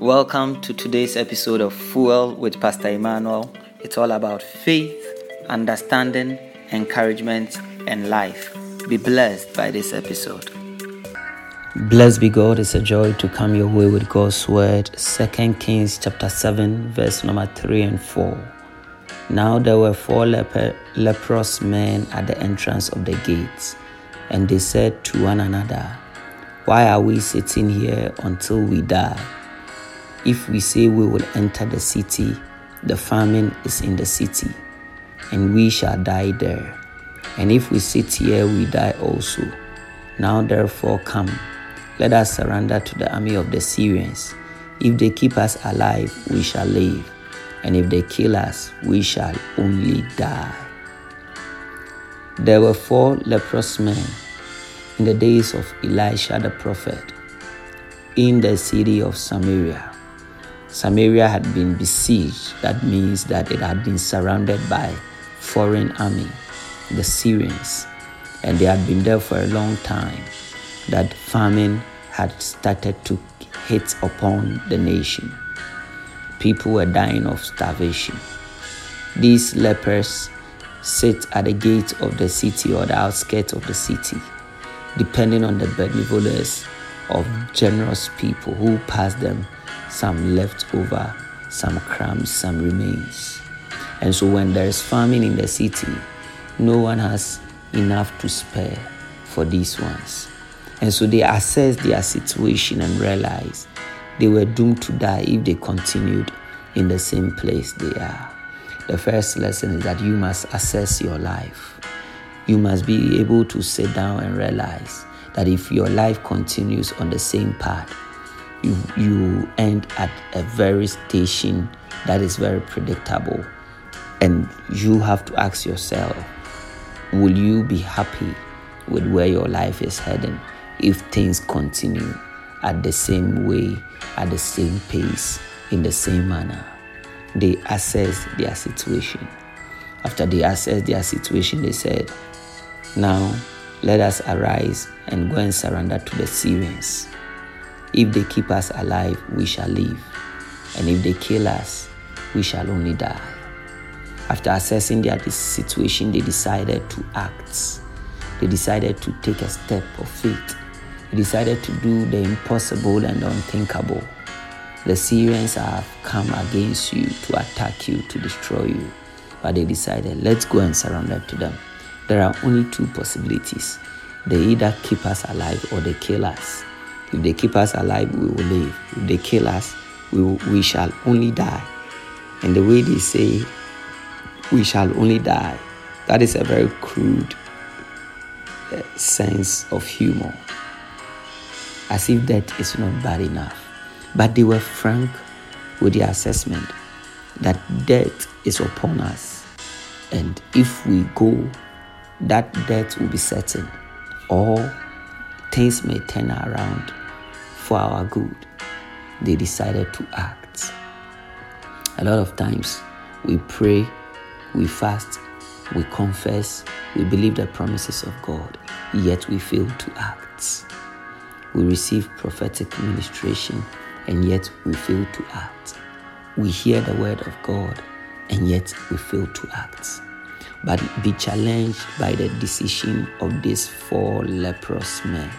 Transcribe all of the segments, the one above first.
Welcome to today's episode of Fuel with Pastor Emmanuel. It's all about faith, understanding, encouragement, and life. Be blessed by this episode. Blessed be God, it's a joy to come your way with God's word. 2 Kings chapter 7, verse number 3 and 4. Now there were four leper, leprous men at the entrance of the gates, and they said to one another, Why are we sitting here until we die? If we say we will enter the city, the famine is in the city, and we shall die there. And if we sit here, we die also. Now therefore come let us surrender to the army of the Syrians. If they keep us alive, we shall live, and if they kill us, we shall only die. There were four leprous men in the days of Elisha the prophet in the city of Samaria. Samaria had been besieged, that means that it had been surrounded by foreign army, the Syrians, and they had been there for a long time that famine had started to hit upon the nation. People were dying of starvation. These lepers sit at the gate of the city or the outskirts of the city, depending on the benevolence of generous people who pass them some left over, some crumbs, some remains. And so when there is famine in the city, no one has enough to spare for these ones. And so they assess their situation and realize they were doomed to die if they continued in the same place they are. The first lesson is that you must assess your life. You must be able to sit down and realize that if your life continues on the same path, you, you end at a very station that is very predictable. And you have to ask yourself, will you be happy with where your life is heading? if things continue at the same way, at the same pace, in the same manner. They assess their situation. After they assess their situation, they said, Now let us arise and go and surrender to the Syrians. If they keep us alive, we shall live. And if they kill us, we shall only die. After assessing their situation, they decided to act. They decided to take a step of faith They decided to do the impossible and unthinkable. The Syrians have come against you to attack you, to destroy you. But they decided, let's go and surrender to them. There are only two possibilities. They either keep us alive or they kill us. If they keep us alive, we will live. If they kill us, we, we shall only die. And the way they say, we shall only die, that is a very crude uh, sense of humor as if that is not bad enough. But they were frank with their assessment that death is upon us. And if we go, that death will be certain, or things may turn around for our good. They decided to act. A lot of times we pray, we fast, we confess, we believe the promises of God, yet we fail to act we receive prophetic ministration and yet we fail to act. We hear the word of God and yet we fail to act. But be challenged by the decision of these four leprous men.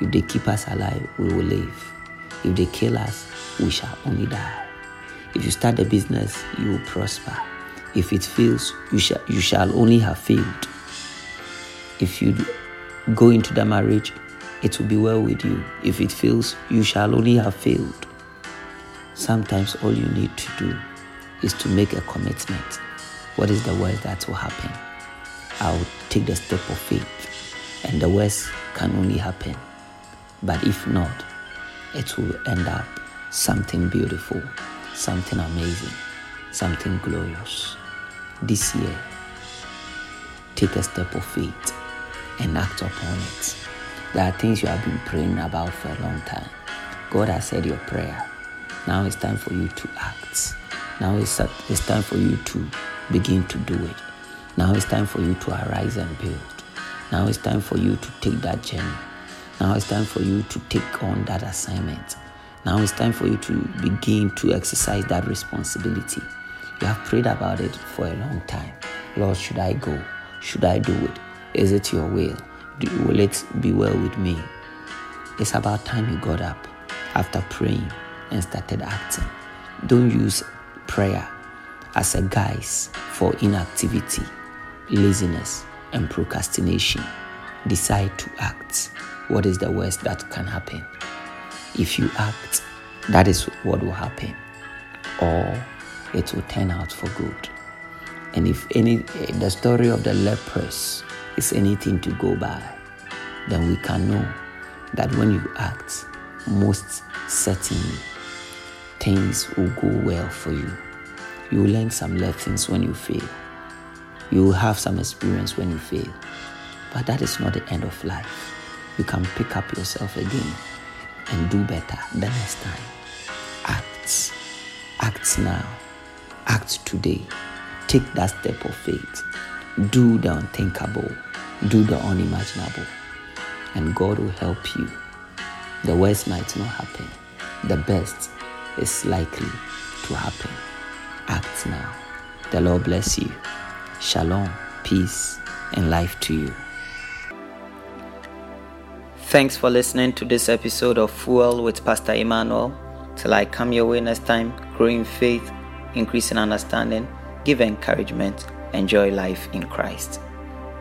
If they keep us alive, we will live. If they kill us, we shall only die. If you start a business, you will prosper. If it fails, you shall, you shall only have failed. If you go into the marriage, it will be well with you. If it fails, you shall only have failed. Sometimes all you need to do is to make a commitment. What is the worst that will happen? I'll take the step of faith, and the worst can only happen. But if not, it will end up something beautiful, something amazing, something glorious. This year, take a step of faith and act upon it. There are things you have been praying about for a long time. God has said your prayer. Now it's time for you to act. Now it's, it's time for you to begin to do it. Now it's time for you to arise and build. Now it's time for you to take that journey. Now it's time for you to take on that assignment. Now it's time for you to begin to exercise that responsibility. You have prayed about it for a long time. Lord, should I go? Should I do it? Is it your will? Will it be well with me? It's about time you got up after praying and started acting. Don't use prayer as a guise for inactivity, laziness, and procrastination. Decide to act. What is the worst that can happen? If you act, that is what will happen, or it will turn out for good. And if any the story of the lepers is anything to go by, then we can know that when you act, most certainly things will go well for you. You will learn some lessons when you fail. You will have some experience when you fail. But that is not the end of life. You can pick up yourself again and do better the next time. Act. Act now. Act today. Take that step of faith. Do the unthinkable. Do the unimaginable. And God will help you. The worst might not happen. The best is likely to happen. Act now. The Lord bless you. Shalom, peace, and life to you. Thanks for listening to this episode of Fuel with Pastor Emmanuel. Till I come your way next time, grow in faith, increase in understanding, give encouragement, enjoy life in Christ.